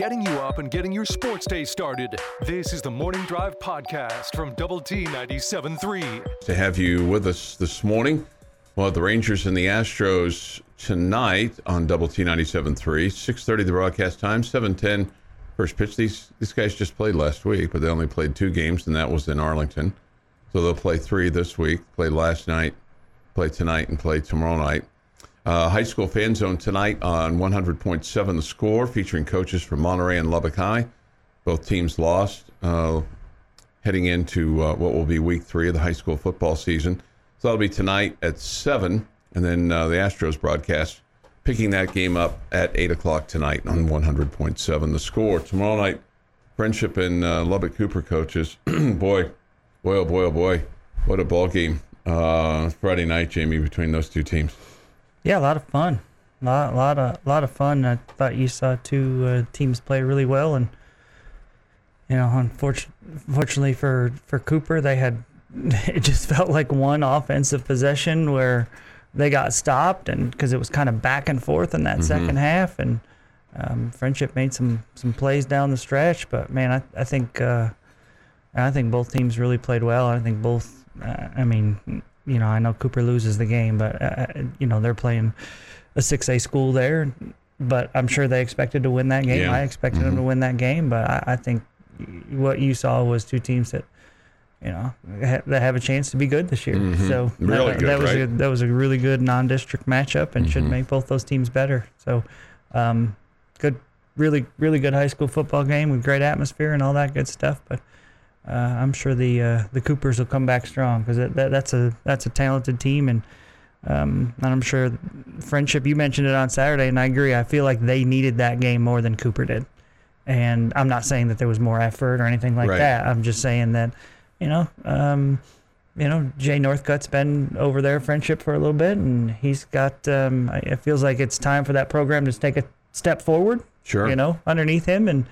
getting you up and getting your sports day started. This is the Morning Drive Podcast from Double T 97.3. to have you with us this morning. We'll have the Rangers and the Astros tonight on Double T 97.3, 6.30 the broadcast time, 7.10 first pitch. These, these guys just played last week, but they only played two games, and that was in Arlington. So they'll play three this week, played last night, play tonight, and play tomorrow night. Uh, high school fan zone tonight on 100.7 the score, featuring coaches from Monterey and Lubbock High. Both teams lost. Uh, heading into uh, what will be week three of the high school football season. So that'll be tonight at 7, and then uh, the Astros broadcast picking that game up at 8 o'clock tonight on 100.7 the score. Tomorrow night, Frenship and uh, Lubbock Cooper coaches. boy, boy, oh boy, oh boy, what a ball game. Uh, Friday night, Jamie, between those two teams. Yeah, a lot of fun. A lot, lot of, lot of fun. I thought you saw two uh, teams play really well, and you know, unfortunately, unfortunately for for Cooper, they had it just felt like one offensive possession where they got stopped, and because it was kind of back and forth in that second half, and um, Frenship made some some plays down the stretch. But man, I I think uh, I think both teams really played well. I think both. Uh, I mean, you know, I know Cooper loses the game, but uh, you know they're playing a six A school there. But I'm sure they expected to win that game. Yeah. I expected them to win that game, but I, I think what you saw was two teams that you know ha- that have a chance to be good this year. So Mm-hmm. Really that, good, that was right? a, that was a really good non-district matchup and Mm-hmm. should make both those teams better. So um, good, really really good high school football game with great atmosphere and all that good stuff. But uh, I'm sure the uh, the Coopers will come back strong because that, that's a that's a talented team and. Um, and I'm sure Frenship. You mentioned it on Saturday, and I agree. I feel like they needed that game more than Cooper did. And I'm not saying that there was more effort or anything like Right. that. I'm just saying that, you know, um, you know, Jay Northcutt's been over there Frenship for a little bit, and he's got. Um, it feels like it's time for that program to take a step forward. Sure. You know, underneath him, and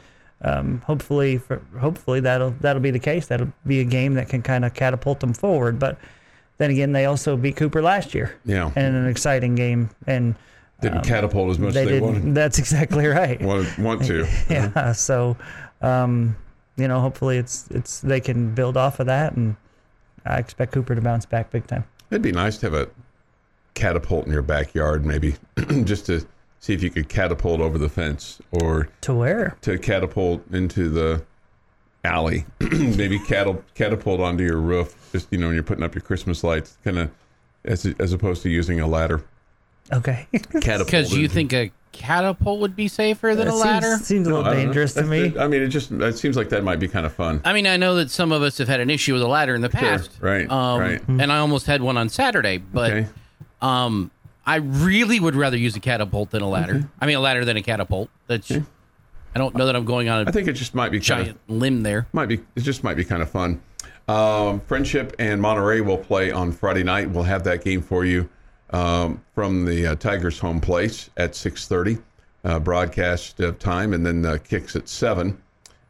um, hopefully, for, hopefully that'll that'll be the case. That'll be a game that can kind of catapult them forward. But then again, they also beat Cooper last year Yeah. in an exciting game, and Didn't catapult as much they as they wanted, That's exactly right. wanted want to. yeah. So, um, you know, hopefully it's it's they can build off of that, and I expect Cooper to bounce back big time. It'd be nice to have a catapult in your backyard, maybe, just to see if you could catapult over the fence or To where? to catapult into the alley. maybe catap- catapult onto your roof, just, you know, when you're putting up your Christmas lights, kind of as, as opposed to using a ladder. Okay. Catapult. Because you think a catapult would be safer than That a ladder? Seems, seems a I little don't dangerous to That's- me. I mean, it just it seems like that might be kind of fun. I mean, I know that some of us have had an issue with a ladder in the past. right, Um, right. And I almost had one on Saturday, but Okay. um, I really would rather use a catapult than a ladder. I mean, a ladder than a catapult. That's. I don't know that I'm going on I a think it just might be kind of giant limb there. might be it just might be kind of fun. Um, Frenship and Monterey will play on Friday night. We'll have that game for you um, from the uh, Tigers' home place at 6:30 uh, broadcast uh, time, and then uh, kicks at seven.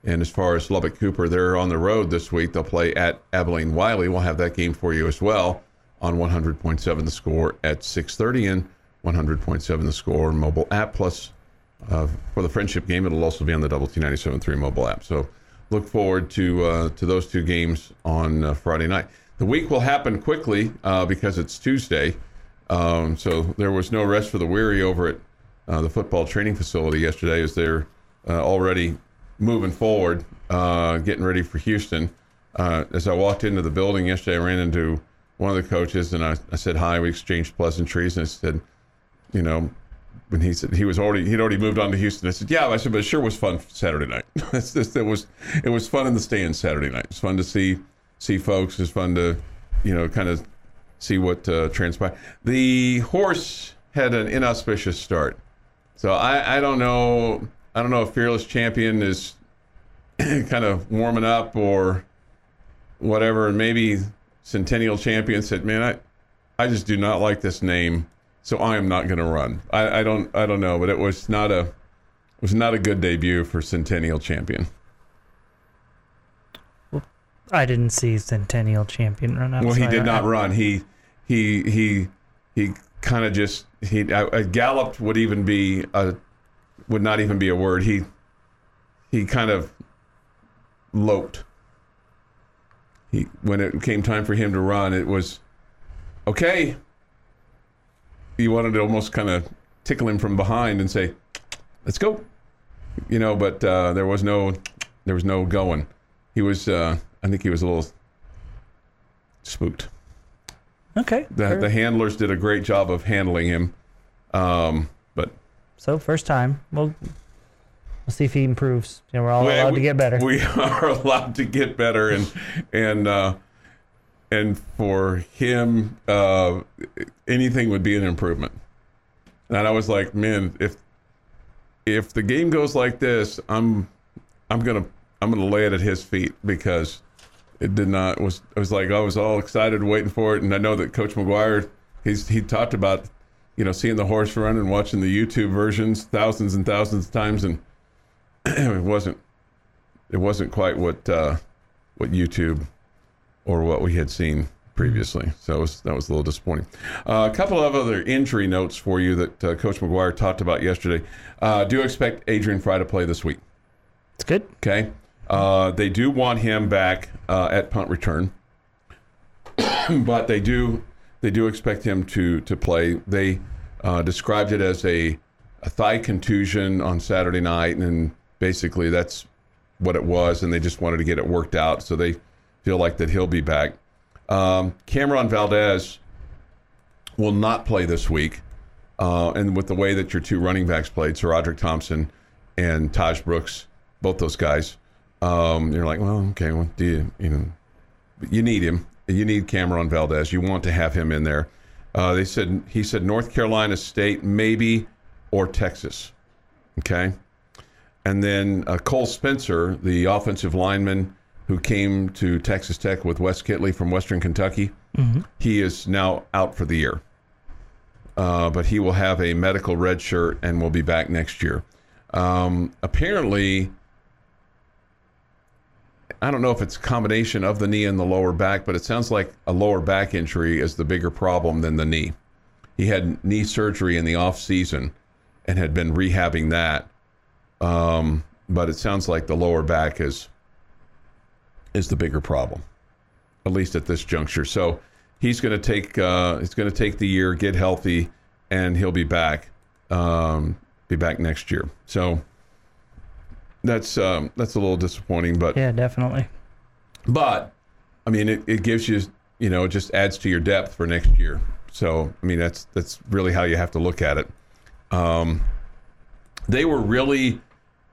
And as far as Lubbock Cooper, they're on the road this week. They'll play at Abilene Wylie. We'll have that game for you as well on 100.7 The Score at 6:30 and 100.7 The Score mobile app plus uh, for the Frenship game. It'll also be on the Double T 97.3 mobile app. So look forward to uh, to those two games on uh, Friday night. The week will happen quickly uh, because it's Tuesday. Um, so there was no rest for the weary over at uh, the football training facility yesterday as they're uh, already moving forward, getting ready for Houston. As I walked into the building yesterday, I ran into one of the coaches and I, I said hi. We exchanged pleasantries and I said, you know, when he said he was already he'd already moved on to Houston. I said, yeah. I said, but it sure was fun Saturday night. it's just, it was it was fun in the stands Saturday night. It's fun to see see folks. It's fun to you know kind of see what uh, transpired. The horse had an inauspicious start, so I I don't know I don't know if fearless champion is kind of warming up or whatever, and maybe Centennial Champion said, "Man, I, I just do not like this name, so I am not going to run." I, I don't, I don't know, but it was not a, it was not a good debut for Centennial Champion. I didn't see Centennial Champion run out. Well, he did not run. He, he, he, he kind of just he I, I galloped would even be a, would not even be a word. He, he kind of loped. He when it came time for him to run, it was okay. You wanted to almost kind of tickle him from behind and say, "Let's go," you know. But uh, there was no, there was no going. He was, uh, I think, he was a little spooked. Okay. The, the handlers did a great job of handling him, um, but so first time. We'll we'll see if he improves. You know, we're all we- allowed we- to get better. We are allowed to get better, and and uh, and for him, uh, anything would be an improvement. And I was like, man, if if the game goes like this, I'm I'm gonna I'm gonna lay it at his feet because it did not was I was like I was all excited waiting for it, and I know that Coach McGuire he's he talked about you know seeing the horse run and watching the YouTube versions thousands and thousands of times, and it wasn't it wasn't quite what uh, what YouTube or what we had seen previously. So it was, that was a little disappointing. Uh, a couple of other injury notes for you that uh, Coach McGuire talked about yesterday. Uh, do expect Adrian Frye to play this week. it's good. Okay. Uh, they do want him back uh, at punt return, but they do they do expect him to to play. They uh, described it as a, a thigh contusion on Saturday night, and basically that's what it was, and they just wanted to get it worked out. So they feel like that he'll be back. Um, Cameron Valdez will not play this week. Uh, and with the way that your two running backs played, SaRodorick Thompson and Tahj Brooks, both those guys, um, you're like, well, okay, well, do you, you know, you need him. You need Cameron Valdez. You want to have him in there. Uh, they said he said North Carolina State maybe or Texas. Okay, and then uh, Cole Spencer, the offensive lineman who came to Texas Tech with Wes Kittley from Western Kentucky, he is now out for the year. Uh, but he will have a medical red shirt and will be back next year. Um, apparently, I don't know if it's a combination of the knee and the lower back, but it sounds like a lower back injury is the bigger problem than the knee. He had knee surgery in the off season and had been rehabbing that. Um, but it sounds like the lower back is is the bigger problem, at least at this juncture. So he's going to take uh, he's going to take the year, get healthy, and he'll be back um, be back next year. So that's um, that's a little disappointing, but Yeah, definitely. but I mean it, it gives you you know it just adds to your depth for next year. So I mean that's that's really how you have to look at it. Um, they were really,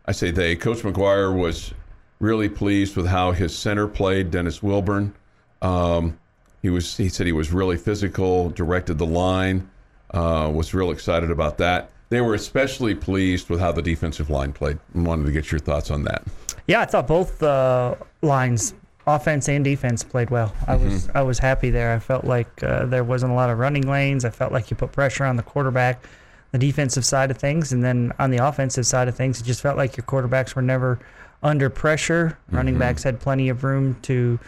I say they. Coach McGuire was really pleased with how his center played, Dennis Wilburn. Um, he was he said he was really physical, directed the line, uh, was real excited about that. They were especially pleased with how the defensive line played. I wanted to get your thoughts on that. Yeah, I thought both uh, lines, offense and defense, played well. I was I was happy there. I felt like uh, there wasn't a lot of running lanes. I felt like you put pressure on the quarterback, the defensive side of things, and then on the offensive side of things, it just felt like your quarterbacks were never under pressure. Running backs had plenty of room to,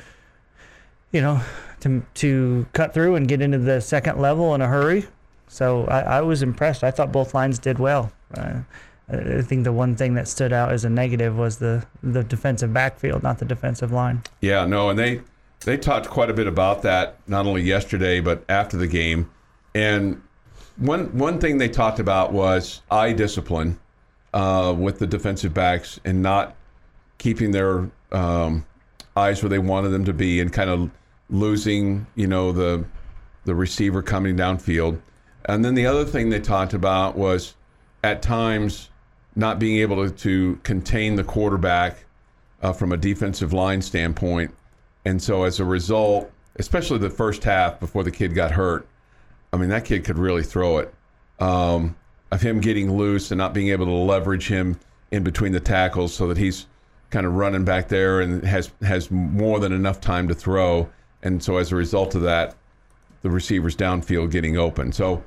you know, to to cut through and get into the second level in a hurry. So I, I was impressed. I thought both lines did well. Uh, I think the one thing that stood out as a negative was the the defensive backfield, not the defensive line. Yeah, no, and they they talked quite a bit about that not only yesterday but after the game. And one one thing they talked about was eye discipline uh, with the defensive backs and not keeping their um, eyes where they wanted them to be, and kind of losing, you know, the the receiver coming downfield. And then the other thing they talked about was at times not being able to, to contain the quarterback uh, from a defensive line standpoint. And so as a result, especially the first half before the kid got hurt, I mean, that kid could really throw it. Um, of him getting loose and not being able to leverage him in between the tackles so that he's kind of running back there and has has more than enough time to throw. And so as a result of that, the receivers downfield getting open. So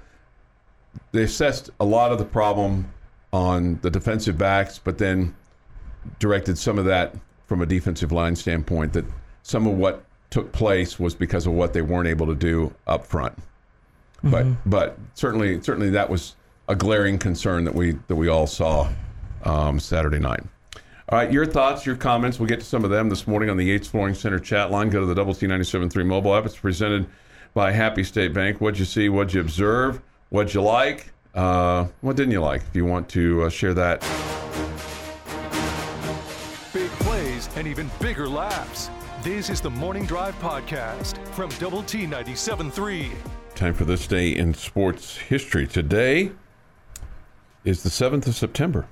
they assessed a lot of the problem on the defensive backs, but then directed some of that from a defensive line standpoint that some of what took place was because of what they weren't able to do up front. But but certainly certainly that was a glaring concern that we that we all saw um, Saturday night. All right, your thoughts, your comments. We'll get to some of them this morning on the Yates Flooring Center chat line. Go to the Double T 97.3 mobile app. It's presented by Happy State Bank. What'd you see? What'd you observe? What'd you like? Uh, what didn't you like? If you want to uh, share that. Big plays and even bigger laughs. This is the Morning Drive Podcast from Double T 97.3. Time for this day in sports history. Today is the 7th of September,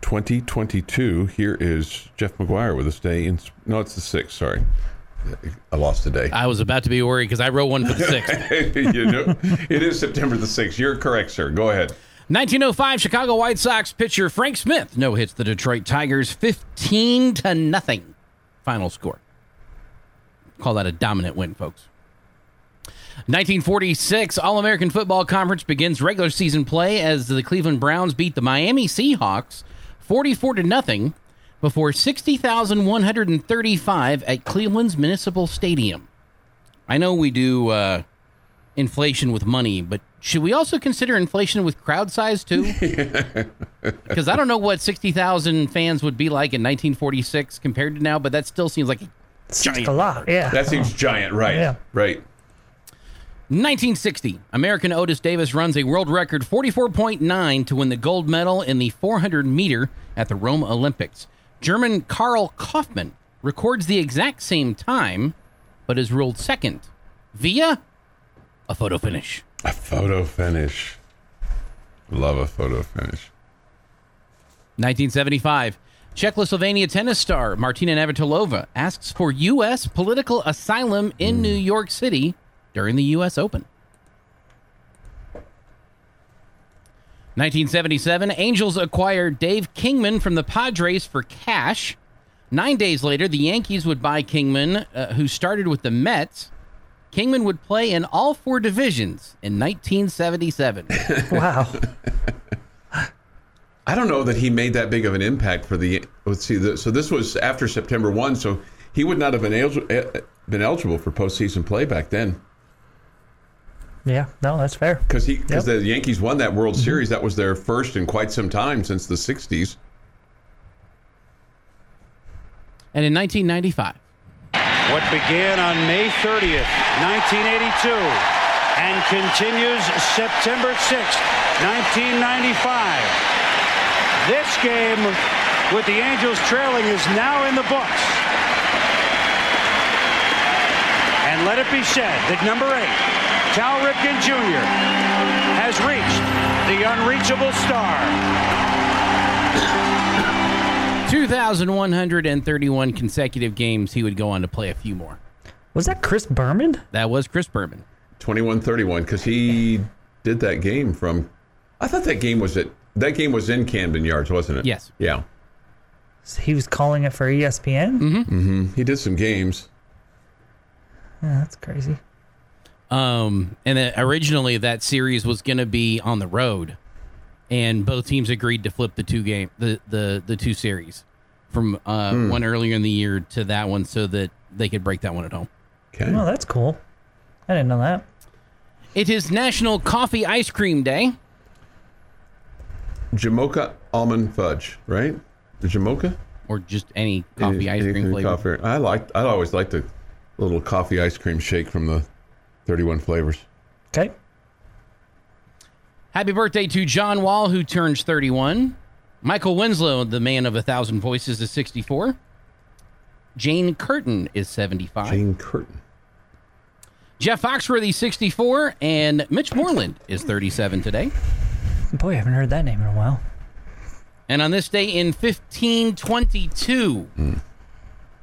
2022. Here is Jeff McGuire with this day in. No, it's the 6th, sorry. I lost the day. I was about to be worried because I wrote one for the sixth. you know, it is September the 6th. You're correct, sir. Go ahead. 1905 Chicago White Sox pitcher Frank Smith no hits the Detroit Tigers 15 to nothing. Final score. Call that a dominant win, folks. 1946 All-American Football Conference begins regular season play as the Cleveland Browns beat the Miami Seahawks 44 to nothing before 60,135 at Cleveland's Municipal Stadium. I know we do uh, inflation with money, but should we also consider inflation with crowd size too? Because I don't know what 60,000 fans would be like in 1946 compared to now, but that still seems like a Seems like a lot. Yeah. That seems giant, right? Yeah. Right. 1960, American Otis Davis runs a world record 44.9 to win the gold medal in the 400 meter at the Rome Olympics. German Karl Kaufmann records the exact same time, but is ruled second via a photo finish. A photo finish. Love a photo finish. 1975, Czechoslovakia tennis star Martina Navratilova asks for U.S. political asylum in hmm. New York City during the U.S. Open. 1977, Angels acquire Dave Kingman from the Padres for cash. Nine days later, the Yankees would buy Kingman, uh, who started with the Mets. Kingman would play in all four divisions in 1977. Wow. I don't know that he made that big of an impact for the. Let's see. The, so this was after September one, so he would not have been, el- eh, been eligible for postseason play back then Yeah. No, that's fair. because he because Yep. the Yankees won that World mm-hmm. Series. That was their first in quite some time since the '60s. and in 1995, What began on May 30th, 1982, and continues September 6th, 1995. This game, with the Angels trailing, is now in the books. And let it be said that number eight, Cal Ripken Jr., has reached the unreachable star. 2,131 consecutive games, he would go on to play a few more. Was that Chris Berman? That was Chris Berman. 21-31 because he did that game from. I thought that game was at that game was in Camden Yards, wasn't it? Yes. Yeah. He was calling it for ESPN. Mm-hmm. He did some games. Yeah, that's crazy. Um, and then originally that series was going to be on the road, and both teams agreed to flip the two game the the the two series from uh, one earlier in the year to that one so that they could break that one at home. Okay. Oh, that's cool. I didn't know that. It is National Coffee Ice Cream Day. Jamocha almond fudge, right? The Jamocha Or just any coffee Any- ice cream flavor. Coffee. I like. I always like the little coffee ice cream shake from the 31 flavors. Okay. Happy birthday to John Wall, who turns 31. Michael Winslow, the man of a thousand voices, is 64. Jane Curtin is 75. Jane Curtin. Jeff Foxworthy, 64. And Mitch Moreland is 37 today. Boy, I haven't heard that name in a while. And on this day in 1522, hmm.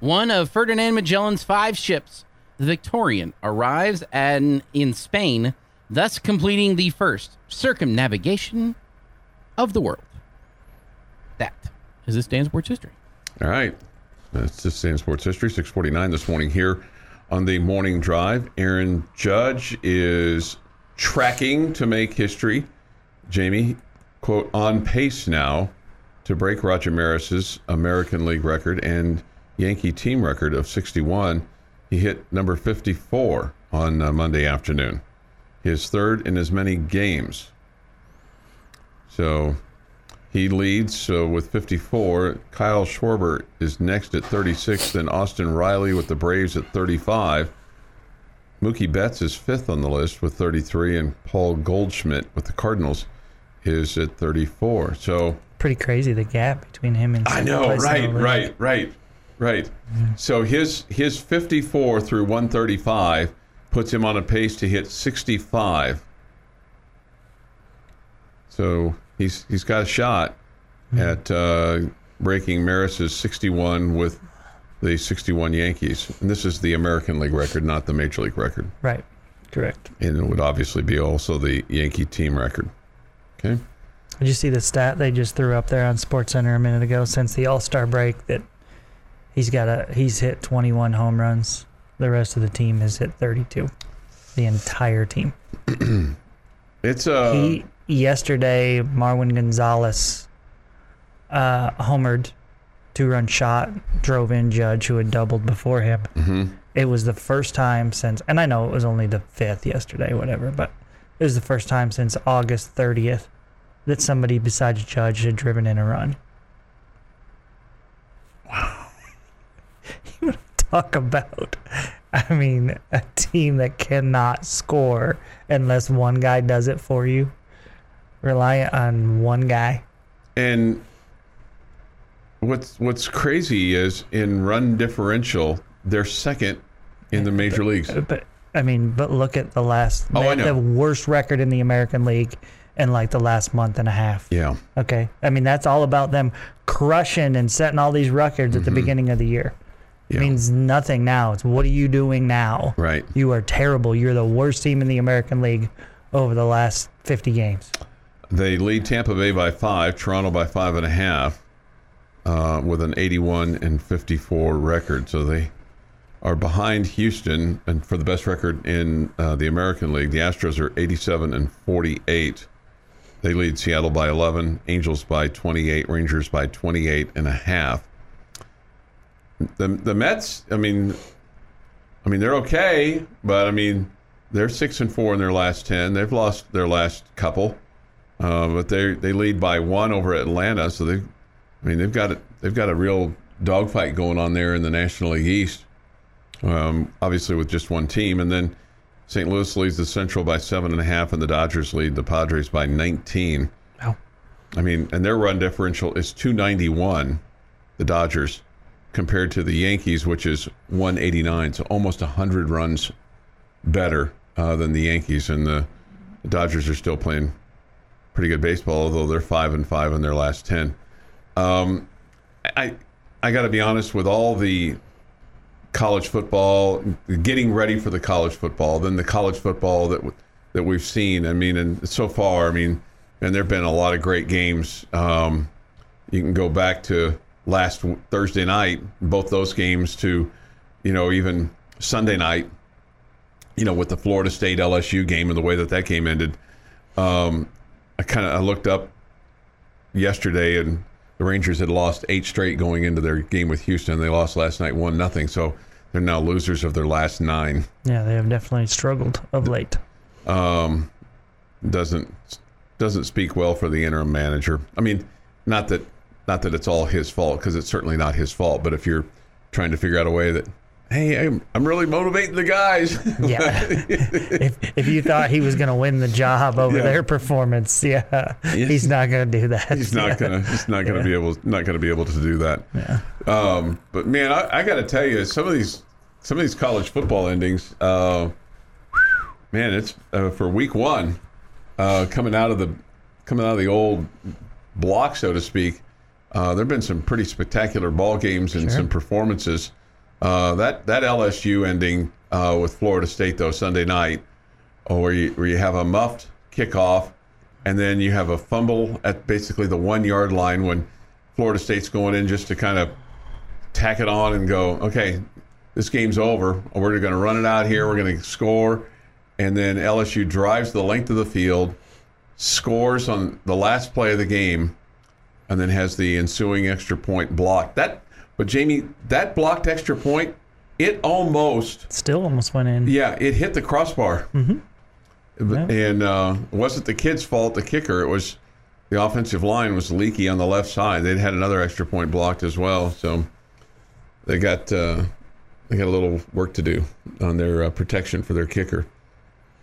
one of Ferdinand Magellan's five ships, the Victorian, arrives at, in Spain, thus completing the first circumnavigation of the world. That is this day in sports history. All right. That's just in sports history. 649 this morning here on the morning drive. Aaron Judge is tracking to make history. Jamie, quote, on pace now to break Roger Maris's American League record and Yankee team record of 61. He hit number 54 on uh, Monday afternoon, his third in as many games. So He leads uh, with 54. Kyle Schwarber is next at 36. Then Austin Riley with the Braves at 35. Mookie Betts is fifth on the list with 33, and Paul Goldschmidt with the Cardinals is at 34. So Pretty crazy the gap between him and. I know, right, right, right, right. So his his 54 through 135 puts him on a pace to hit 65. So he's he's got a shot at uh, breaking Maris's 61 with the 61 Yankees, and this is the American League record, not the Major League record, Right. Correct. and it would obviously be also the Yankee team record. Okay. Did you see the stat they just threw up there on Sports Center a minute ago? Since the All Star break, that he's got a he's hit 21 home runs. The rest of the team has hit 32. The entire team. It's uh, he yesterday Marwin Gonzalez uh, homered, two run shot, drove in Judge who had doubled before him. mhm. It was the first time since, and I know it was only the fifth yesterday, whatever, but it was the first time since August 30th that somebody besides Judge had driven in a run. Wow. You want to talk about, I mean, a team that cannot score unless one guy does it for you, reliant on one guy. And what's what's crazy is in run differential, they're second in the major leagues. But I mean, but look at the last Oh, they I know. the worst record in the American League in like the last month and a half. Yeah. Okay. I mean, that's all about them crushing and setting all these records at the mm-hmm. beginning of the year. Yeah. It means nothing now. It's what are you doing now? Right. You are terrible. You're the worst team in the American League over the last 50 games. They lead Tampa Bay by five, Toronto by five and a half, uh, with an 81 and 54 record. So they are behind Houston, and for the best record in uh, the American League, the Astros are 87 and 48. They lead Seattle by 11, Angels by 28, Rangers by 28 and a half. The the Mets, I mean, I mean they're okay, but I mean they're six and four in their last ten. They've lost their last couple. Uh, but they they lead by one over Atlanta, so they, I mean they've got it. They've got a real dogfight going on there in the National League East. Um, obviously with just one team, and then St. Louis leads the Central by seven and a half, and the Dodgers lead the Padres by 19. Wow. I mean, and their run differential is 291, the Dodgers, compared to the Yankees, which is 189, so almost 100 runs better uh, than the Yankees, and the, Dodgers are still playing pretty good baseball, although they're five and five in their last 10. Um, I I got to be honest with all the college football, getting ready for the college football, then the college football that that we've seen. I mean, and so far, I mean, and there've been a lot of great games. Um, you can go back to last Thursday night, both those games to, you know, even Sunday night. You know, with the Florida State LSU game and the way that that game ended. Um, I kind of I looked up yesterday and the Rangers had lost eight straight going into their game with Houston. They lost last night one nothing, so they're now losers of their last nine. Yeah, they have definitely struggled of late. Um, doesn't doesn't speak well for the interim manager. I mean, not that not that it's all his fault because it's certainly not his fault. But if you're trying to figure out a way that, hey, I'm, I'm really motivating the guys. Yeah. if, if you thought he was going to win the job over Yeah. their performance, yeah, he's not going to do that. he's not Yeah. gonna he's not gonna Yeah. be able not gonna be able to do that. Yeah. Um, but man, I, I got to tell you, some of these some of these college football endings, uh, man, it's uh, for week one, uh, coming out of the coming out of the old block, so to speak. Uh, there've been some pretty spectacular ball games and Sure. some performances. Uh, that that LSU ending uh, with Florida State though Sunday night, oh, where you where you have a muffed kickoff, and then you have a fumble at basically the one yard line when Florida State's going in just to kind of tack it on and go, okay, this game's over. We're going to run it out here. We're going to score. And then LSU drives the length of the field, scores on the last play of the game, and then has the ensuing extra point blocked. That, but Jamie, that blocked extra point, it almost, Still almost went in. yeah, it hit the crossbar. Mm-hmm. And uh, it wasn't the kid's fault, the kicker. It was the offensive line was leaky on the left side. They'd had another extra point blocked as well, so they got uh, they got a little work to do on their uh, protection for their kicker.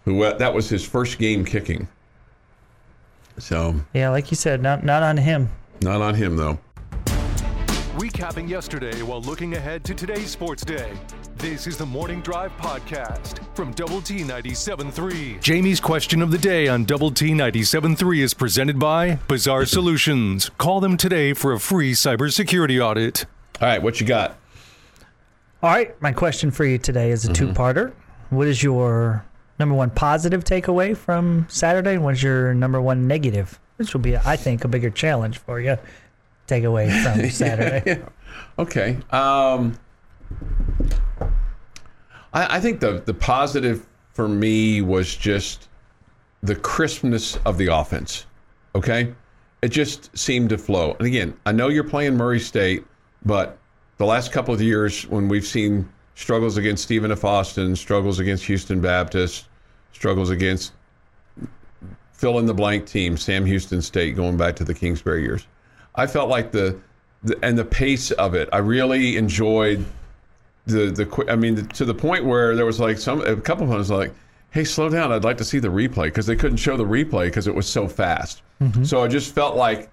Who uh, that was his first game kicking. So Yeah, like you said, not not on him. Not on him though. Recapping yesterday while looking ahead to today's sports day. This is the Morning Drive Podcast from Double T 97.3. Jamie's question of the day on Double T 97.3 is presented by Bizarre Solutions. Call them today for a free cybersecurity audit. All right, what you got? All right, my question for you today is a Mm-hmm. two-parter. What is your number one positive takeaway from Saturday, and what's your number one negative? This will be, I think, a bigger challenge for you. Take away from Saturday. Okay. Um, I, I think the the positive for me was just the crispness of the offense. Okay, it just seemed to flow. And again, I know you're playing Murray State, but the last couple of years when we've seen struggles against Stephen F. Austin, struggles against Houston Baptist, struggles against fill in the blank team, Sam Houston State, going back to the Kingsbury years. I felt like the, the and the pace of it. I really enjoyed the the. I mean, to the point where there was like some a couple of times like, "Hey, slow down! I'd like to see the replay" because they couldn't show the replay because it was so fast. So I just felt like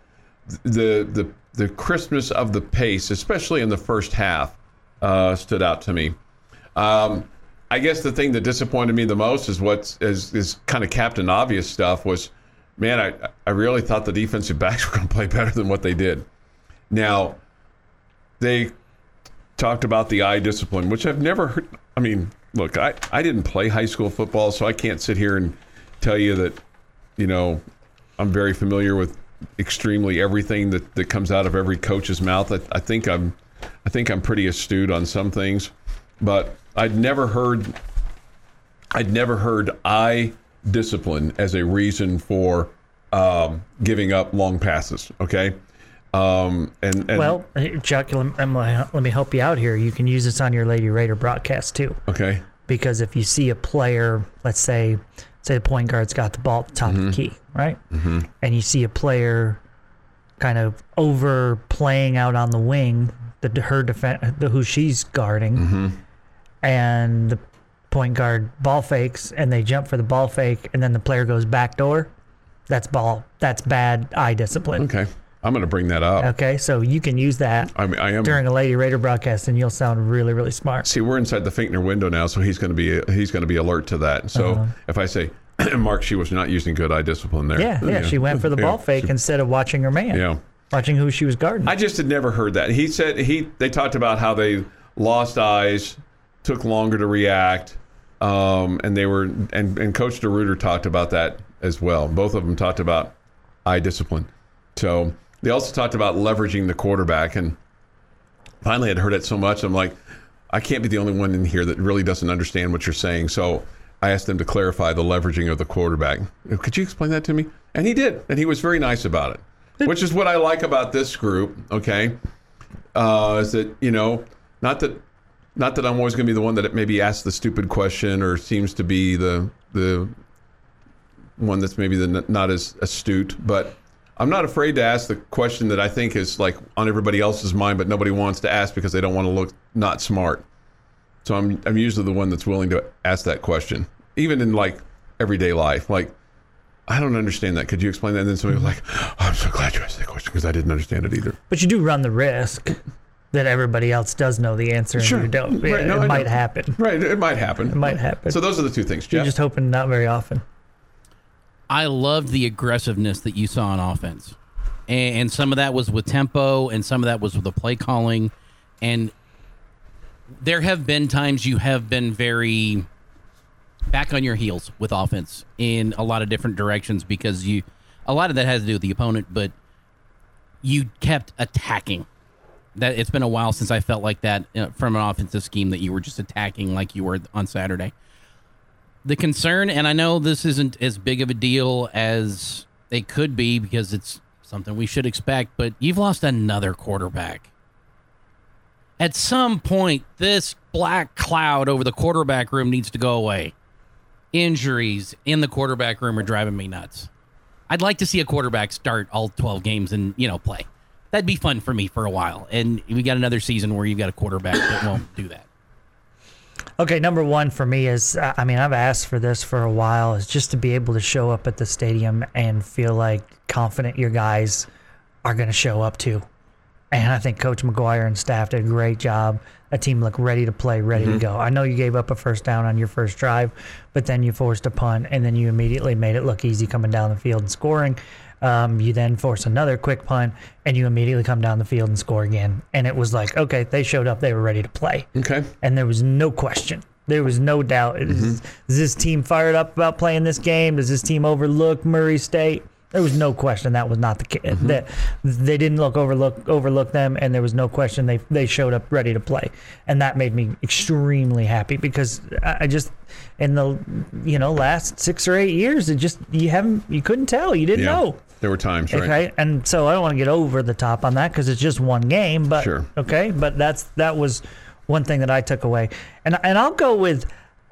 the the the crispness of the pace, especially in the first half, uh, stood out to me. Um, I guess the thing that disappointed me the most is what is is kind of Captain Obvious stuff was, man, I I really thought the defensive backs were going to play better than what they did. Now, they talked about the eye discipline, which I've never heard. I mean, look, I I didn't play high school football, so I can't sit here and tell you that, you know, I'm very familiar with extremely everything that, that comes out of every coach's mouth. I, I think I'm I think I'm pretty astute on some things, but I'd never heard I'd never heard eye discipline as a reason for um, giving up long passes. Okay, um, and, and well, Chuck, let let me, help you out here. You can use this on your Lady Raider broadcast too. okay, because if you see a player, let's say, say the point guard's got the ball at the top of the key, right? Mm-hmm. And you see a player kind of overplaying out on the wing, the her defense, the who she's guarding, and the point guard ball fakes, and they jump for the ball fake, and then the player goes backdoor. That's ball. That's bad eye discipline. okay. I'm going to bring that up. Okay, so you can use that I mean, I am during a Lady Raider broadcast, and you'll sound really, really smart. See, we're inside the Finkner window now, so he's going to be he's going to be alert to that. So if I say, Mark, she was not using good eye discipline there. Uh-huh. Yeah, yeah, she went for the Yeah, ball fake she- instead of watching her man. yeah. Watching who she was guarding. I just had never heard that. He said he they talked about how they lost eyes, took longer to react, um, and they were and and Coach DeRuyter talked about that as well. Both of them talked about eye discipline. So they also talked about leveraging the quarterback, and finally I'd heard it so much. I'm like, I can't be the only one in here that really doesn't understand what you're saying. So I asked them to clarify the leveraging of the quarterback. Could you explain that to me? And he did, and he was very nice about it. Which is what I like about this group. Okay, uh, is that you know, not that, not that I'm always going to be the one that maybe asks the stupid question or seems to be the the one that's maybe the n- not as astute, but I'm not afraid to ask the question that I think is like on everybody else's mind, but nobody wants to ask because they don't want to look not smart. So I'm I'm usually the one that's willing to ask that question, even in like everyday life. Like, I don't understand that. Could you explain that? And then somebody was mm-hmm. like, oh, I'm so glad you asked that question because I didn't understand it either. but you do run the risk that everybody else does know the answer and Sure. you don't. Right, it no, I it might know. happen. Right, it might happen. It might happen. So those are the two things, You're just hoping not very often. I loved the aggressiveness that you saw on offense. And, and some of that was with tempo, and some of that was with the play calling. And there have been times you have been very back on your heels with offense in a lot of different directions because you, a lot of that has to do with the opponent, but you kept attacking. That it's been a while since I felt like that uh, from an offensive scheme that you were just attacking like you were on Saturday the concern, and I know this isn't as big of a deal as it could be because it's something we should expect, but you've lost another quarterback. At some point, this black cloud over the quarterback room needs to go away. Injuries in the quarterback room are driving me nuts. I'd like to see a quarterback start all 12 games and, you know, play. That'd be fun for me for a while. And we got another season where you've got a quarterback that won't do that. Okay, number one for me is I mean, I've asked for this for a while, is just to be able to show up at the stadium and feel like confident your guys are going to show up too. And I think Coach McGuire and staff did a great job. A team looked ready to play, ready to mm-hmm. go. I know you gave up a first down on your first drive, but then you forced a punt, and then you immediately made it look easy coming down the field and scoring. Um, you then force another quick punt, and you immediately come down the field and score again. And it was like, okay, they showed up, they were ready to play Okay. and there was no question. There was no doubt. Is, is this team fired up about playing this game? Does this team overlook Murray State? There was no question that was not the case. That they didn't look overlook overlook them, and there was no question they they showed up ready to play, and that made me extremely happy because I I just in the you know last six or eight years, it just you haven't you couldn't tell you didn't Yeah. know. There were times, right? Okay, and so I don't want to get over the top on that because it's just one game. But Sure. okay, but that's that was one thing that I took away, and and I'll go with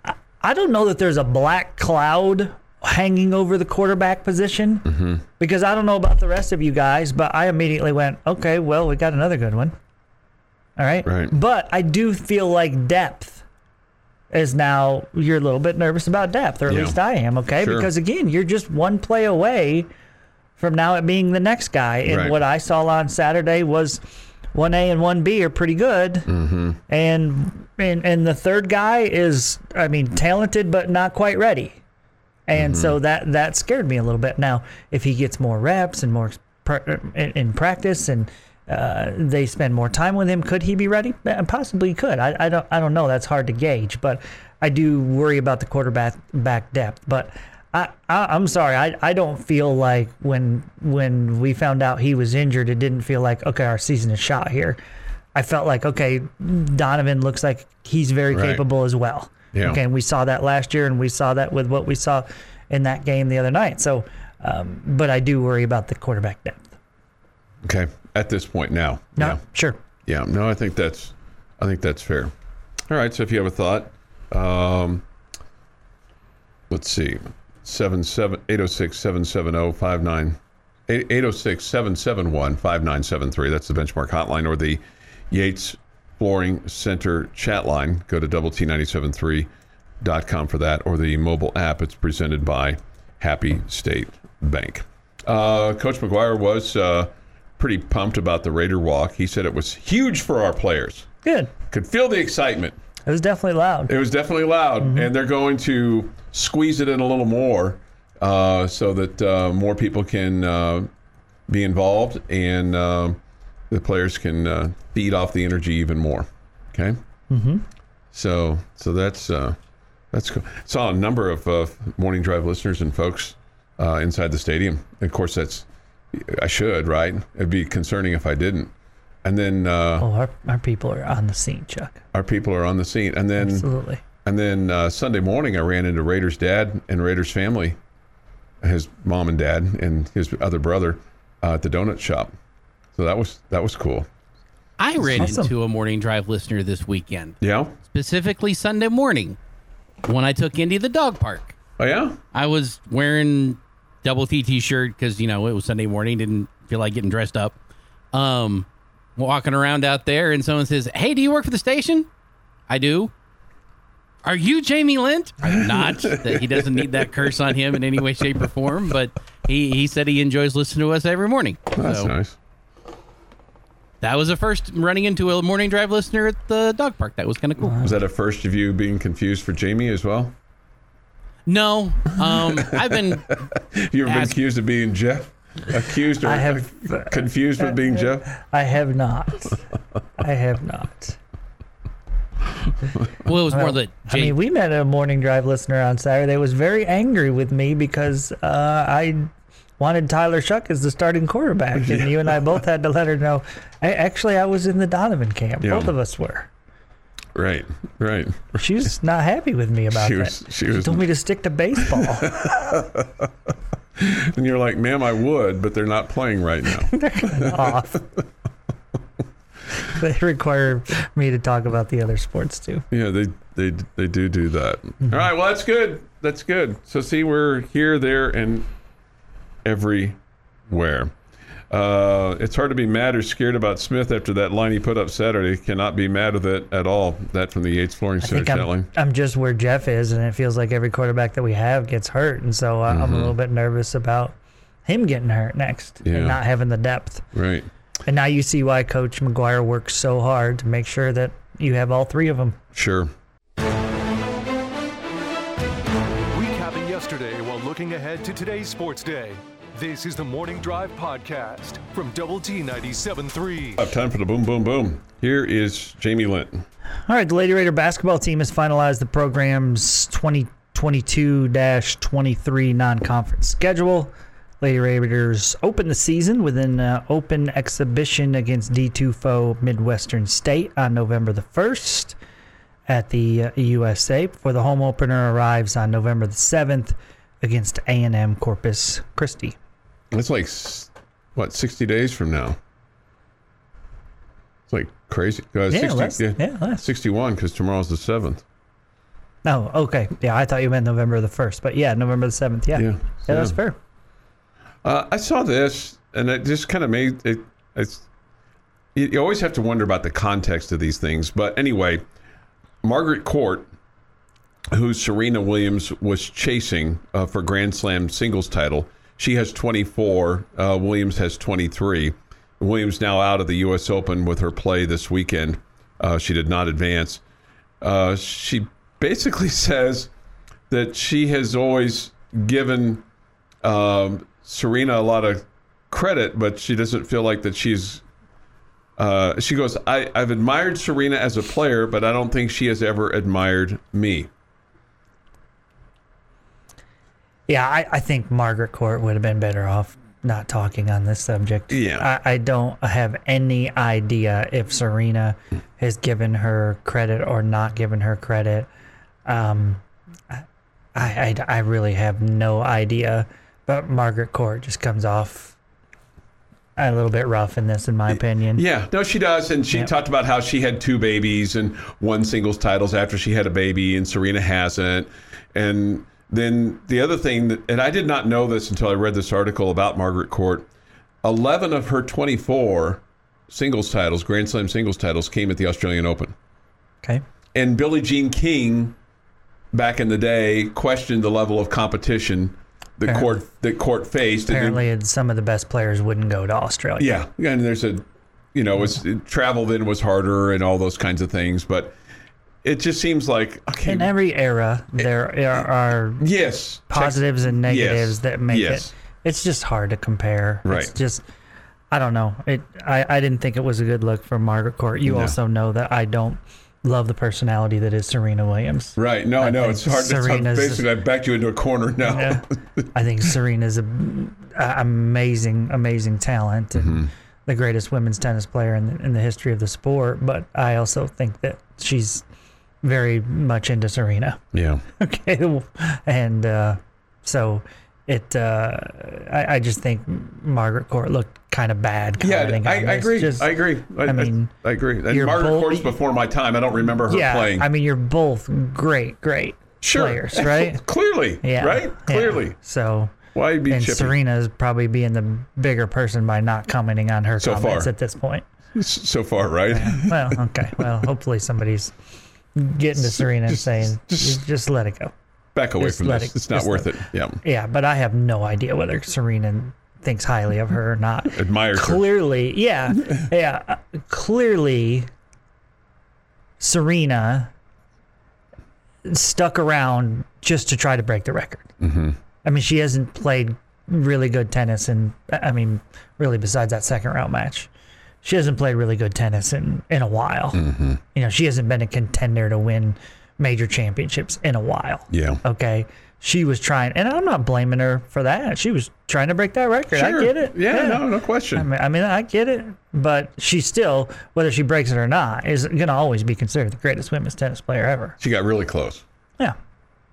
I- I don't know that there's a black cloud hanging over the quarterback position Mm-hmm. because I don't know about the rest of you guys, but I immediately went, okay, well we got another good one. All right, Right. But I do feel like depth is now you're a little bit nervous about depth, or at Yeah. least I am. Okay, Sure. because again, you're just one play away from now it being the next guy. And Right. what I saw on Saturday was one A and one B are pretty good, mm-hmm. and and and the third guy is, I mean, talented but not quite ready. And Mm-hmm. so that that scared me a little bit. Now, if he gets more reps and more in, practice and uh, they spend more time with him, could he be ready? Uh, Possibly could. I, I don't I don't know. That's hard to gauge, but I do worry about the quarterback back depth. But I, I I'm sorry. I, I don't feel like when when we found out he was injured, it didn't feel like okay, our season is shot here. I felt like okay, Donovan looks like he's very Right. capable as well. Yeah. Okay, and we saw that last year, and we saw that with what we saw in that game the other night. So, um, but I do worry about the quarterback depth. Okay. At this point now. No, Yeah. sure. Yeah, no, I think that's, I think that's fair. All right, so if you have a thought, um, let's see, seven seven eight zero six seven seven zero five nine. 806 771 5973. That's the benchmark hotline or the Yates Flooring Center chat line. Go to double T973.com for that or the mobile app. It's presented by Happy State Bank. Uh, Coach McGuire was uh, pretty pumped about the Raider walk. He said it was huge for our players. Good. Could feel the excitement. It was definitely loud. It was definitely loud, and they're going to squeeze it in a little more uh, so that uh, more people can uh, be involved and uh, the players can uh, feed off the energy even more. Okay. Mm-hmm. So, so that's uh, that's cool. Saw a number of uh, morning drive listeners and folks uh, inside the stadium. Of course, that's I should right. It'd be concerning if I didn't. And then uh, Oh, our, our people are on the scene, Chuck. our people are on the scene, and then. Absolutely. And then uh, Sunday morning, I ran into Raiders' dad and Raiders' family, his mom and dad and his other brother, uh, at the donut shop. So that was that was cool. I ran Awesome. into a morning drive listener this weekend, Yeah. specifically Sunday morning when I took Indy to the dog park. Oh yeah. I was wearing double T t-shirt because you know it was Sunday morning. Didn't feel like getting dressed up. Um, walking around out there, and someone says, "Hey, do you work for the station?" I do. Are you Jamie Lent? I'm not. that he doesn't need that curse on him in any way, shape, or form. But he he said he enjoys listening to us every morning. That's So nice. that was the first running into a morning drive listener at the dog park. That was kind of cool. Was that a first of you being confused for Jamie as well? No, um, I've been you ever been accused of being Jeff? Accused or I have- confused with being Jeff? I have not. I have not. well. It was more Well, that I mean, we met a morning drive listener on Saturday. Was very angry with me because uh, I wanted Tyler Shough as the starting quarterback, and you and I both had to let her know. I, actually, I was in the Donovan camp. Yeah. Both of us were. Right. Right. She was not happy with me about She that. was- she was- told me to stick to baseball. And you're like, ma'am, I would, but they're not playing right now. They're off. they require me to talk about the other sports too. Yeah, they they they do do that. Mm-hmm. All right, well that's good. That's good. So see, we're here, there, and everywhere. Uh, it's hard to be mad or scared about Smith after that line he put up Saturday. Cannot be mad with it at all. That from the Yates Flooring I Center think chat I'm. I'm just where Jeff is, and it feels like every quarterback that we have gets hurt, and so uh, I'm a little bit nervous about him getting hurt next Yeah. and not having the depth. Right. And now you see why Coach McGuire works so hard to make sure that you have all three of them. Sure. Recapping yesterday while looking ahead to today's sports day. This is the Morning Drive Podcast from Double T 97.3. Up time for the boom, boom, boom. Here is Jamie Linton. All right, the Lady Raider basketball team has finalized the program's 2022-23 non-conference schedule. Lady Raiders open the season with an uh, open exhibition against D2 foe Midwestern State on November the 1st at the uh, USA before the home opener arrives on November the 7th against A&M Corpus Christi. It's like, what, 60 days from now? It's like crazy. Uh, Yeah, 60, less- yeah, less. 61 because tomorrow's the 7th. No, okay. Yeah, I thought you meant November the 1st, but yeah, November the 7th. Yeah. Yeah, Yeah, that's fair. Uh, I saw this, and it just kind of made it. It's you, you always have to wonder about the context of these things. But anyway, Margaret Court, who Serena Williams was chasing uh, for Grand Slam singles title, she has 24. Uh, Williams has 23. Williams now out of the U.S. Open with her play this weekend. Uh, she did not advance. Uh, she basically says that she has always given um, Serena a lot of credit, but she doesn't feel like that she's. Uh, she goes, I, I've admired Serena as a player, but I don't think she has ever admired me. Yeah, I, I think Margaret Court would have been better off not talking on this subject. Yeah. I, I don't have any idea if Serena has given her credit or not given her credit. Um, I, I, I really have no idea. But Margaret Court just comes off a little bit rough in this, in my opinion. Yeah, no, she does. And she Yep. talked about how she had two babies and won singles titles after she had a baby, and Serena hasn't. And then the other thing, that, and I did not know this until I read this article about Margaret Court 11 of her 24 singles titles, Grand Slam singles titles, came at the Australian Open. Okay. And Billie Jean King, back in the day, questioned the level of competition that Apparently- court that court faced. And Apparently, it's- some of the best players wouldn't go to Australia. yeah, and there's a, you know, it's travel then was harder and all those kinds of things, but it just seems like okay. In every era, there are, are yes, positives and negatives Yes. that make Yes. it. It's just hard to compare. It's just, I don't know. It. I, I didn't think it was a good look for Margaret Court. You No. also know that I don't love the personality that is Serena Williams. Right. No, I, I know it's hard. Serena's- Basically, I backed you into a corner now. Yeah. I think Serena's a, a amazing, amazing talent and Mm-hmm. the greatest women's tennis player in the, in the history of the sport. But I also think that she's very much into Serena. Yeah. okay and uh, so it uh, I, I just think margaret court looked kind of bad Yeah, I, I agree. Just- I agree. I, I mean, I, agree. And Margaret both- Court's before my time. I don't remember her yeah playing. i mean you're both great great sure, players right Clearly, yeah right? yeah. Clearly. so Why be and chippy? serena's probably being the bigger person by not commenting on her So comments far. at this point so far, right? well okay well hopefully somebody's getting to serena and saying just, just let it go Back away Just from this. it- it's not worth let- it. Yeah. yeah but i have no idea whether serena thinks highly of her or not Admires her. clearly, yeah, yeah, uh, clearly, Serena stuck around just to try to break the record. Mm-hmm. I mean, she hasn't played really good tennis, and I mean, really, besides that second round match, she hasn't played really good tennis in in a while. Mm-hmm. You know, she hasn't been a contender to win major championships in a while. Yeah. Okay. She was trying, and I'm not blaming her for that. She was trying to break that record. I get it. Yeah, no, no question. I mean, I mean, I get it, but she still, whether she breaks it or not, is going to always be considered the greatest women's tennis player ever. she got really close. Yeah,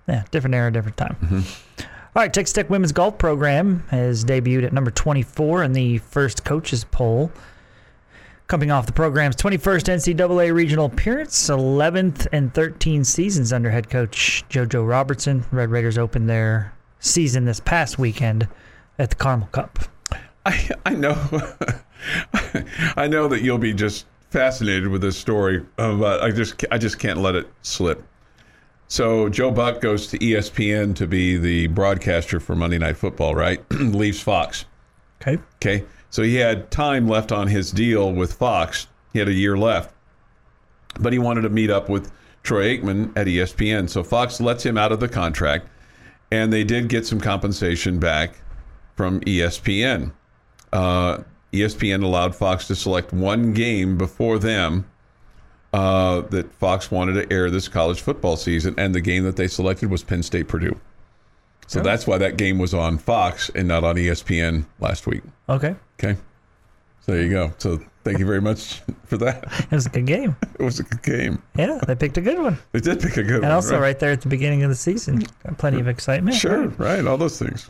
yeah, different era, different time. Mm-hmm. All right, Texas Tech women's golf program has debuted at number 24 in the first coaches poll. Coming off the program's 21st NCAA regional appearance, 11th and 13 seasons under head coach JoJo Robertson. Red Raiders opened their season this past weekend at the Carmel Cup. I, I know, I know that you'll be just fascinated with this story, uh, but I just I just can't let it slip. So Joe Buck goes to ESPN to be the broadcaster for Monday Night Football, right? Leaves Fox. Okay. Okay, so he had time left on his deal with Fox. He had a year left, but he wanted to meet up with Troy Aikman at ESPN. So Fox lets him out of the contract, and they did get some compensation back from ESPN. Uh, ESPN allowed Fox to select one game before them uh, that Fox wanted to air this college football season, and the game that they selected was Penn State Purdue. So that's why that game was on Fox and not on ESPN last week. Okay. Okay. So there you go. So thank you very much for that. It was a good game. It was a good game. Yeah, they picked a good one. They did pick a good one. And also, right? right there at the beginning of the season, plenty of excitement. Sure, right. All those things.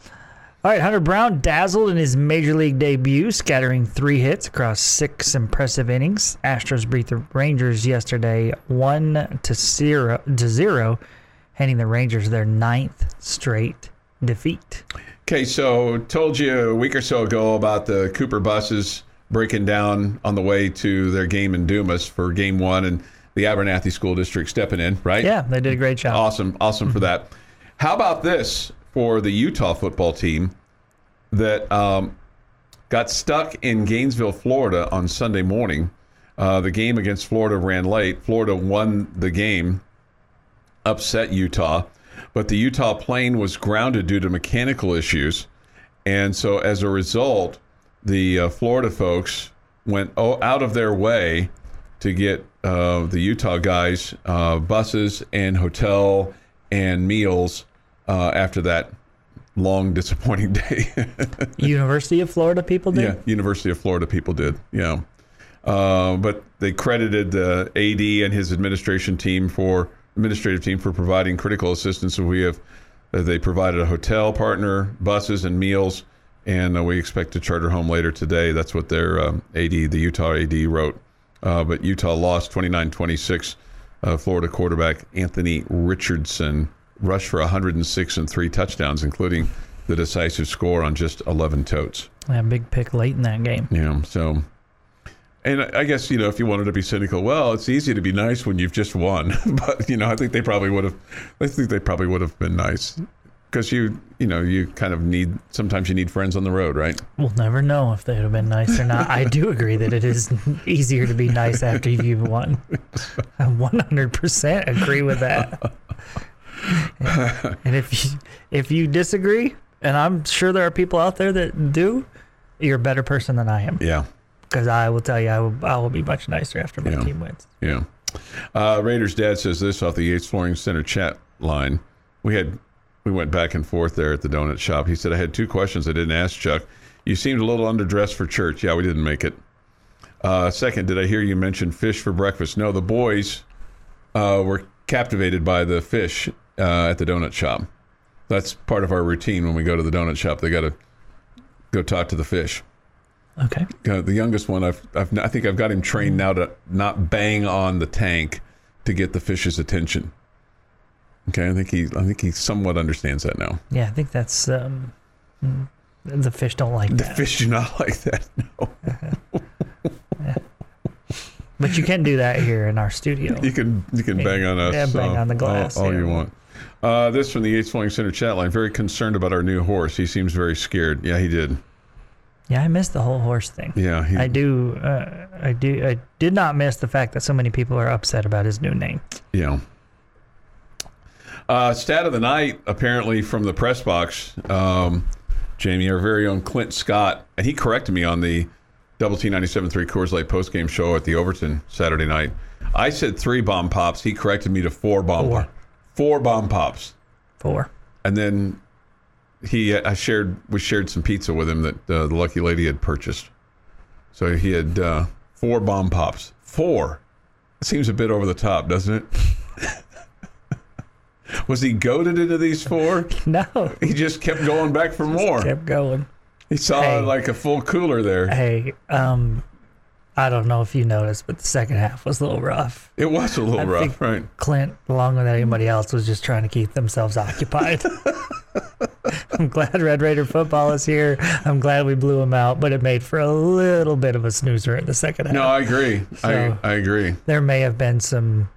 All right, Hunter Brown dazzled in his major league debut, scattering three hits across six impressive innings. Astros beat the Rangers yesterday, one to zero, to zero, handing the Rangers their ninth straight defeat. Okay, so told you a week or so ago about the Cooper buses breaking down on the way to their game in Dumas for game one and the Abernathy School District stepping in, right? Yeah, they did a great job. Awesome, awesome for that. How about this for the Utah football team that um, got stuck in Gainesville, Florida on Sunday morning? Uh, the game against Florida ran late. Florida won the game, upset Utah, but the Utah plane was grounded due to mechanical issues. And so as a result, the uh, Florida folks went o- out of their way to get uh, the Utah guys uh, buses and hotel and meals uh, after that long, disappointing day. University of Florida people did. yeah, University of Florida people did. Yeah. Uh, but they credited the AD and his administration team for administrative team for providing critical assistance. So we have uh, they provided a hotel partner, buses, and meals, and uh, we expect to charter home later today. That's what their um, AD, the Utah AD, wrote. Uh, but Utah lost 29-26. Uh, Florida quarterback Anthony Richardson rushed for 106 and three touchdowns, including the decisive score on just 11 totes. Yeah, big pick late in that game. Yeah. So, and I guess you know, if you wanted to be cynical, well, it's easy to be nice when you've just won. but you know, I think they probably would have. I think they probably would have been nice because you, you know, you kind of need. Sometimes you need friends on the road, right? We'll never know if they'd have been nice or not. I do agree that it is easier to be nice after you've won. I 100% agree with that. And if you, if you disagree, and I'm sure there are people out there that do, you're a better person than I am. Yeah. Because I will tell you, I will, I will be much nicer after my Yeah. team wins. Yeah. Uh, Raiders dad says this off the Yates Flooring Center chat line. We had we went back and forth there at the donut shop. He said I had two questions I didn't ask Chuck. You seemed a little underdressed for church. Yeah, we didn't make it. Uh, second, did I hear you mention fish for breakfast? No, the boys uh, were captivated by the fish uh, at the donut shop. That's part of our routine when we go to the donut shop. They got to go talk to the fish. Okay. Uh, the youngest one, I've, I've, I think I've got him trained now to not bang on the tank to get the fish's attention. Okay, I think he, I think he somewhat understands that now. Yeah, I think that's um, mm, the fish don't like The that. The fish do not like that. No, But you can do that here in our studio. you can, you can bang on us. Yeah, bang all- on the glass, all, all yeah. you want. Uh, this from the Yates Flooring Center chat line. Very concerned about our new horse. He seems very scared. Yeah, he did. Yeah, I missed the whole horse thing. Yeah, he, I do. Uh, I do. I did not miss the fact that so many people are upset about his new name. Yeah. Uh, stat of the night, apparently from the press box, um, Jamie, our very own Clint Scott, and he corrected me on the Double T 97.3 Coors Light postgame show at the Overton Saturday night. I said three bomb pops. He corrected me to four bomb Four. Four bomb pops. Four. And then he, I shared, we shared some pizza with him that uh, the lucky lady had purchased. So he had uh, four bomb pops. Four. Seems a bit over the top, doesn't it? Was he goaded into these four? No, He just kept going back for more. kept going. He saw Hey. like a full cooler there. Hey, um, I don't know if you noticed, but the second half was a little rough. It was a little I rough, right? Clint, along with anybody else, was just trying to keep themselves occupied. I'm glad Red Raider football is here. I'm glad we blew them out, but it made for a little bit of a snoozer in the second half. No, I agree. So- I I agree. there may have been some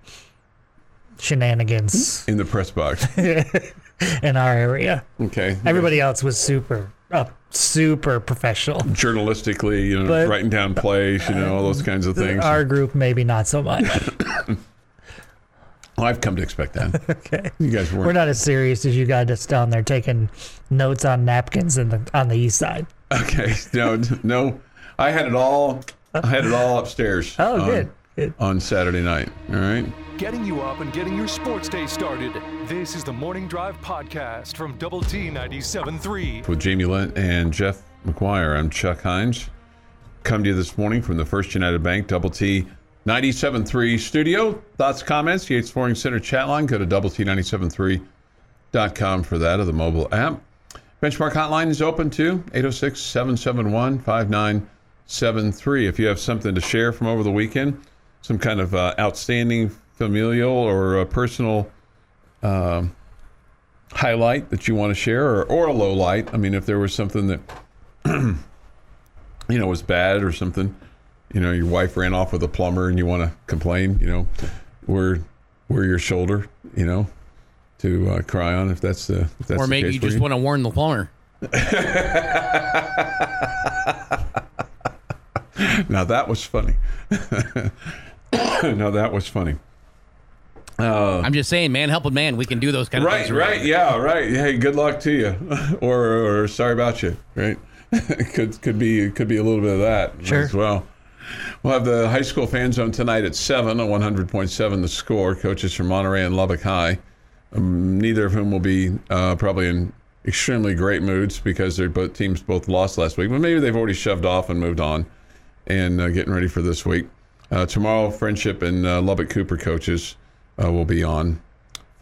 shenanigans In the press box. in our area. Okay. Everybody else was super up, super professional. journalistically, you know, But- writing down plays, you know, all those kinds of things. Our group maybe not so much. Well, I've come to expect that. okay. You guys weren't. We're not as serious as you guys just down there taking notes on napkins in the on the east side. Okay. No, no. I had it all. I had it all upstairs. Oh, on, good. Good. On Saturday night. All right. Getting you up and getting your sports day started. This is the Morning Drive Podcast from Double T 97.3. With Jamie Lent and Jeff McGuire, I'm Chuck Heinz. Come to you this morning from the First United Bank Double T 97.3 studio. Thoughts, comments, Yates Flooring Center chat line. Go to double T973.com for that or the mobile app. Benchmark hotline is open too, 806 771 5973. If you have something to share from over the weekend, some kind of uh, outstanding familial or uh, personal um, highlight that you want to share or, or a low light, I mean, if there was something that, you know, was bad or something, you know, your wife ran off with a plumber and you want to complain, you know, we're, we're your shoulder, you know, to uh, cry on if that's the, if that's or the maybe case you for just want to warn the plumber. Now that was funny. now that was funny. I'm just saying, man, helping man, we can do those kind of Right, things. around right, yeah, right. Hey, good luck to you, or or sorry about you. Right, could could be could be a little bit of that Sure. as well. We'll have the high school fan zone tonight at seven on one hundred point seven. The score coaches from Monterey and Lubbock High. Um, neither of whom will be uh, probably in extremely great moods because their both teams both lost last week, but maybe they've already shoved off and moved on and uh, getting ready for this week. Uh, tomorrow, Frenship and uh, Lubbock Cooper coaches uh, will be on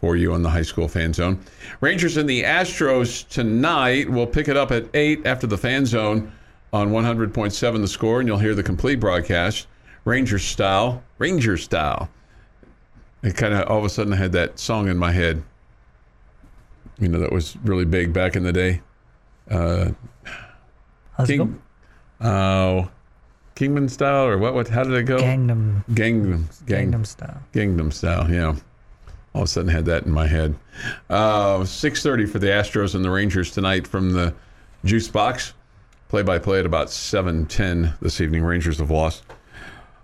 for you on the high school fan zone. Rangers and the Astros tonight. We'll pick it up at 8 after the fan zone on 100.7 the score, and you'll hear the complete broadcast, Ranger style. Ranger style. It kind of all of a sudden I had that song in my head. You know, that was really big back in the day. How's it King, oh, Kingman style, or what? What? How did it go? Gangnam, Gangnam, gang, Gangnam style. Gangnam style, yeah. All of a sudden, had that in my head. Uh, Six thirty for the Astros and the Rangers tonight from the Juice Box. Play by play at about seven ten this evening. Rangers have lost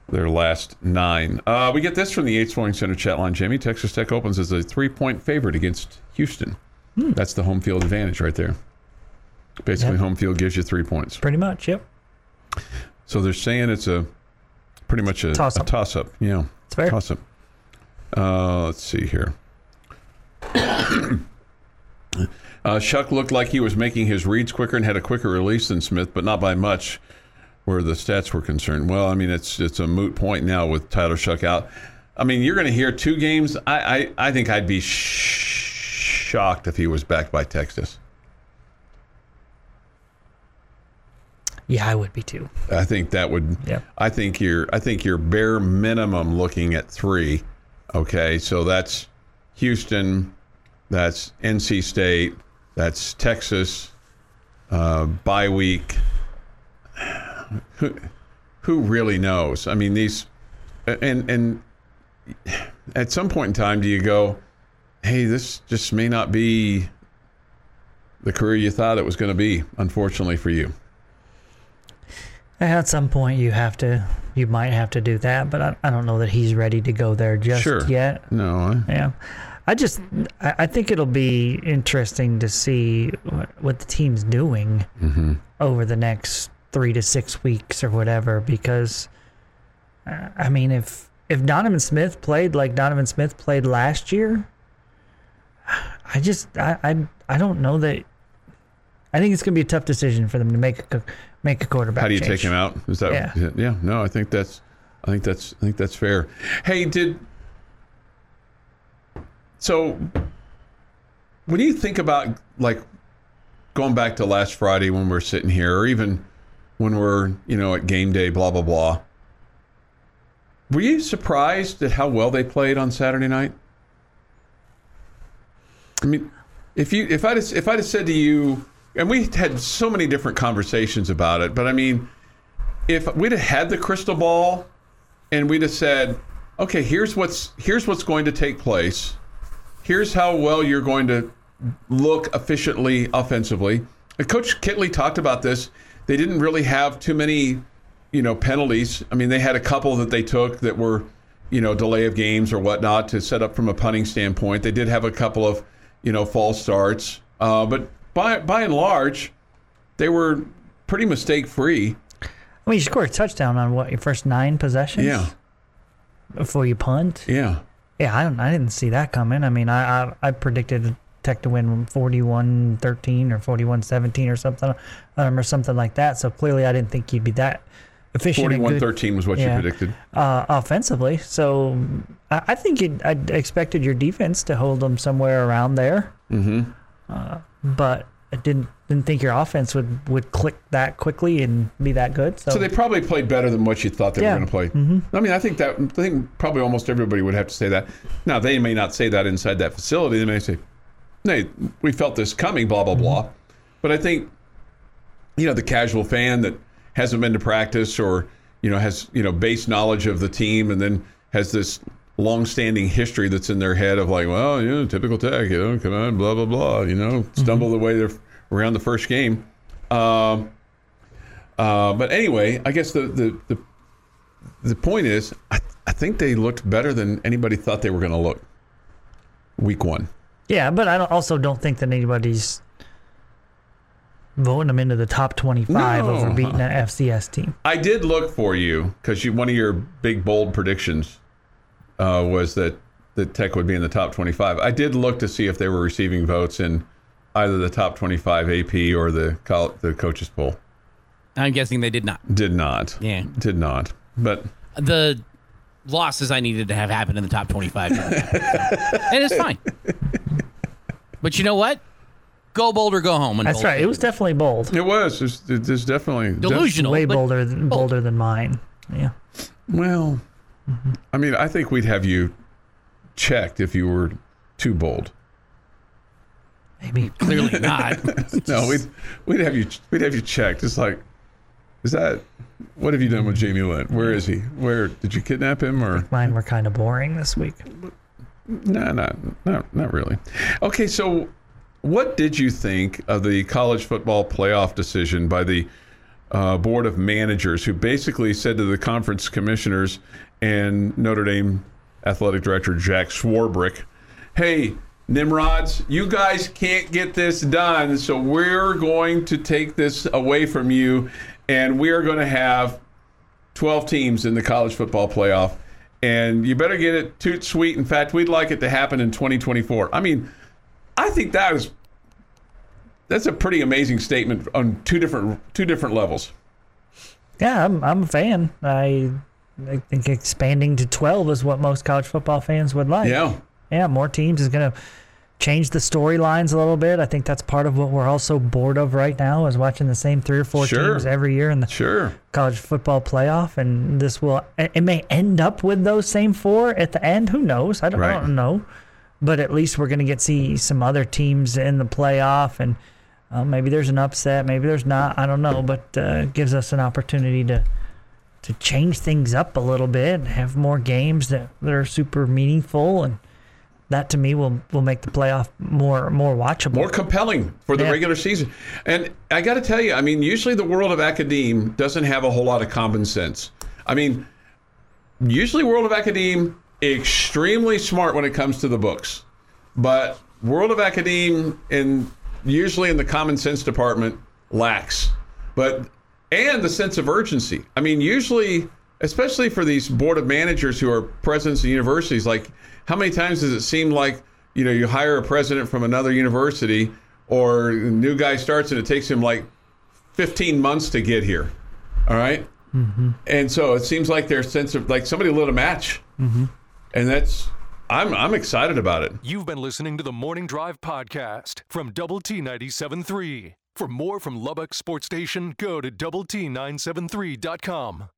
their last nine. Uh, we get this from the Yates Flooring Center chat line. Jamie, Texas Tech opens as a three point favorite against Houston. That's the home field advantage right there. Basically, Yep. home field gives you three points. Pretty much, yep. So they're saying it's a pretty much a Toss-up. A toss up. Yeah. It's fair. Toss up. Uh, let's see here. Uh, Shough looked like he was making his reads quicker and had a quicker release than Smith, but not by much where the stats were concerned. Well, I mean, it's it's a moot point now with Tyler Shough out. I mean, you're going to hear two games. I, I, I think I'd be sh- shocked if he was backed by Texas. Yeah, I would be too. I think that would. Yeah. I think you're. I think you're bare minimum looking at three. Okay, so that's Houston, that's NC State, that's Texas. Uh, bye week. Who, who really knows? I mean, these, and and at some point in time, do you go, hey, this just may not be the career you thought it was going to be? Unfortunately for you. At some point, you have to, you might have to do that, but I, I don't know that he's ready to go there just Sure. yet. No. I, Yeah, I just, I, I think it'll be interesting to see what, what the team's doing over the next three to six weeks or whatever. Because, uh, I mean, if if Donovan Smith played like Donovan Smith played last year, I just, I, I, I don't know that. I think it's going to be a tough decision for them to make a make a quarterback. How do you change. take him out? Is that Yeah. yeah. No, I think that's I think that's I think that's fair. Hey, did so when you think about like going back to last Friday when we're sitting here, or even when we're, you know, at game day, blah blah blah. Were you surprised at how well they played on Saturday night? I mean, if you if I if I'd have said to you, and we had so many different conversations about it, but I mean, if we'd have had the crystal ball, and we'd have said, okay, here's what's here's what's going to take place, here's how well you're going to look efficiently offensively. And Coach Kittley talked about this. They didn't really have too many, you know, penalties. I mean, they had a couple that they took that were, you know, delay of games or whatnot to set up from a punting standpoint. They did have a couple of, you know, false starts, uh, but by by and large, they were pretty mistake free. I mean, you scored a touchdown on what your first nine possessions. Yeah, Before you punt. yeah. Yeah, I don't. I didn't see that coming. I mean, I I, I predicted Tech to win 41-13 or 41-17 or something, um, or something like that. So clearly, I didn't think you'd be that efficient. and 41-13 was what Yeah. you predicted. uh, offensively. So I, I think you'd, I expected your defense to hold them somewhere around there. Mm-hmm. Uh, but it didn't didn't think your offense would, would click that quickly and be that good. So, So they probably played better than what you thought they Yeah. were going to play. Mm-hmm. I mean, I think that I think probably almost everybody would have to say that. Now they may not say that inside that facility. They may say, "Hey, we felt this coming." Blah blah blah. But I think, you know, the casual fan that hasn't been to practice or you know has you know base knowledge of the team and then has this long-standing history that's in their head of like, well, you know, typical tech, you know, come on, blah blah blah, you know, stumble the way they're around the first game. Um, uh, but anyway, I guess the the the, the point is, I, I think they looked better than anybody thought they were going to look. Week one. yeah, but I don't, also don't think that anybody's voting them into the top 25 No. over beating an FCS team. I did look for you because you one of your big bold predictions uh, was that that Tech would be in the top 25. I did look to see if they were receiving votes in either the top 25 AP or the col- the coaches poll. I'm guessing they did not. Did not. Yeah. Did not. But The losses I needed to have happen in the top 25. and it's fine. But you know what? Go bold or go home. That's bold right. It was definitely bold. it was. There's, there's definitely delusional. Way bolder than, bold. bolder than mine. Yeah. Well, mm-hmm. I mean, I think we'd have you checked if you were too bold. Maybe. Clearly not. No, we'd we'd have you we'd have you checked. It's like, is that what have you done with Jamie Lynn? Where is he? Where did you kidnap him or? Mine were kind of boring this week. No, not not not really. Okay, so what did you think of the college football playoff decision by the uh, board of managers, who basically said to the conference commissioners and Notre Dame athletic director Jack Swarbrick, "Hey, Nimrods, you guys can't get this done, so we're going to take this away from you, and we are going to have 12 teams in the college football playoff. And you better get it toot sweet. In fact, we'd like it to happen in 2024. I mean, I think that is that's a pretty amazing statement on two different two different levels. Yeah, I'm, I'm a fan. I, I think expanding to 12 is what most college football fans would like. Yeah. Yeah, more teams is going to change the storylines a little bit. I think that's part of what we're all so bored of right now is watching the same three or four Sure. teams every year in the Sure. college football playoff. And this will, it may end up with those same four at the end. Who knows? I don't, I don't know. But at least we're going to get see some other teams in the playoff. And uh, maybe there's an upset. Maybe there's not. I don't know. But uh, it gives us an opportunity to to change things up a little bit and have more games that, that are super meaningful and that to me will will make the playoff more more watchable. More compelling for the Yeah. regular season. And I got to tell you, I mean, usually the world of academe doesn't have a whole lot of common sense. I mean, usually world of academe extremely smart when it comes to the books, but world of academe and usually in the common sense department lacks. But and the sense of urgency. I mean, usually, especially for these board of managers who are presidents of universities, like how many times does it seem like you know you hire a president from another university or a new guy starts and it takes him like 15 months to get here. All right? Mm-hmm. And so it seems like their sense of like somebody lit a match, mm-hmm. and that's I'm I'm excited about it. You've been listening to the Morning Drive podcast from Double T 97.3. For more from Lubbock Sports Station, go to Double T 973.com.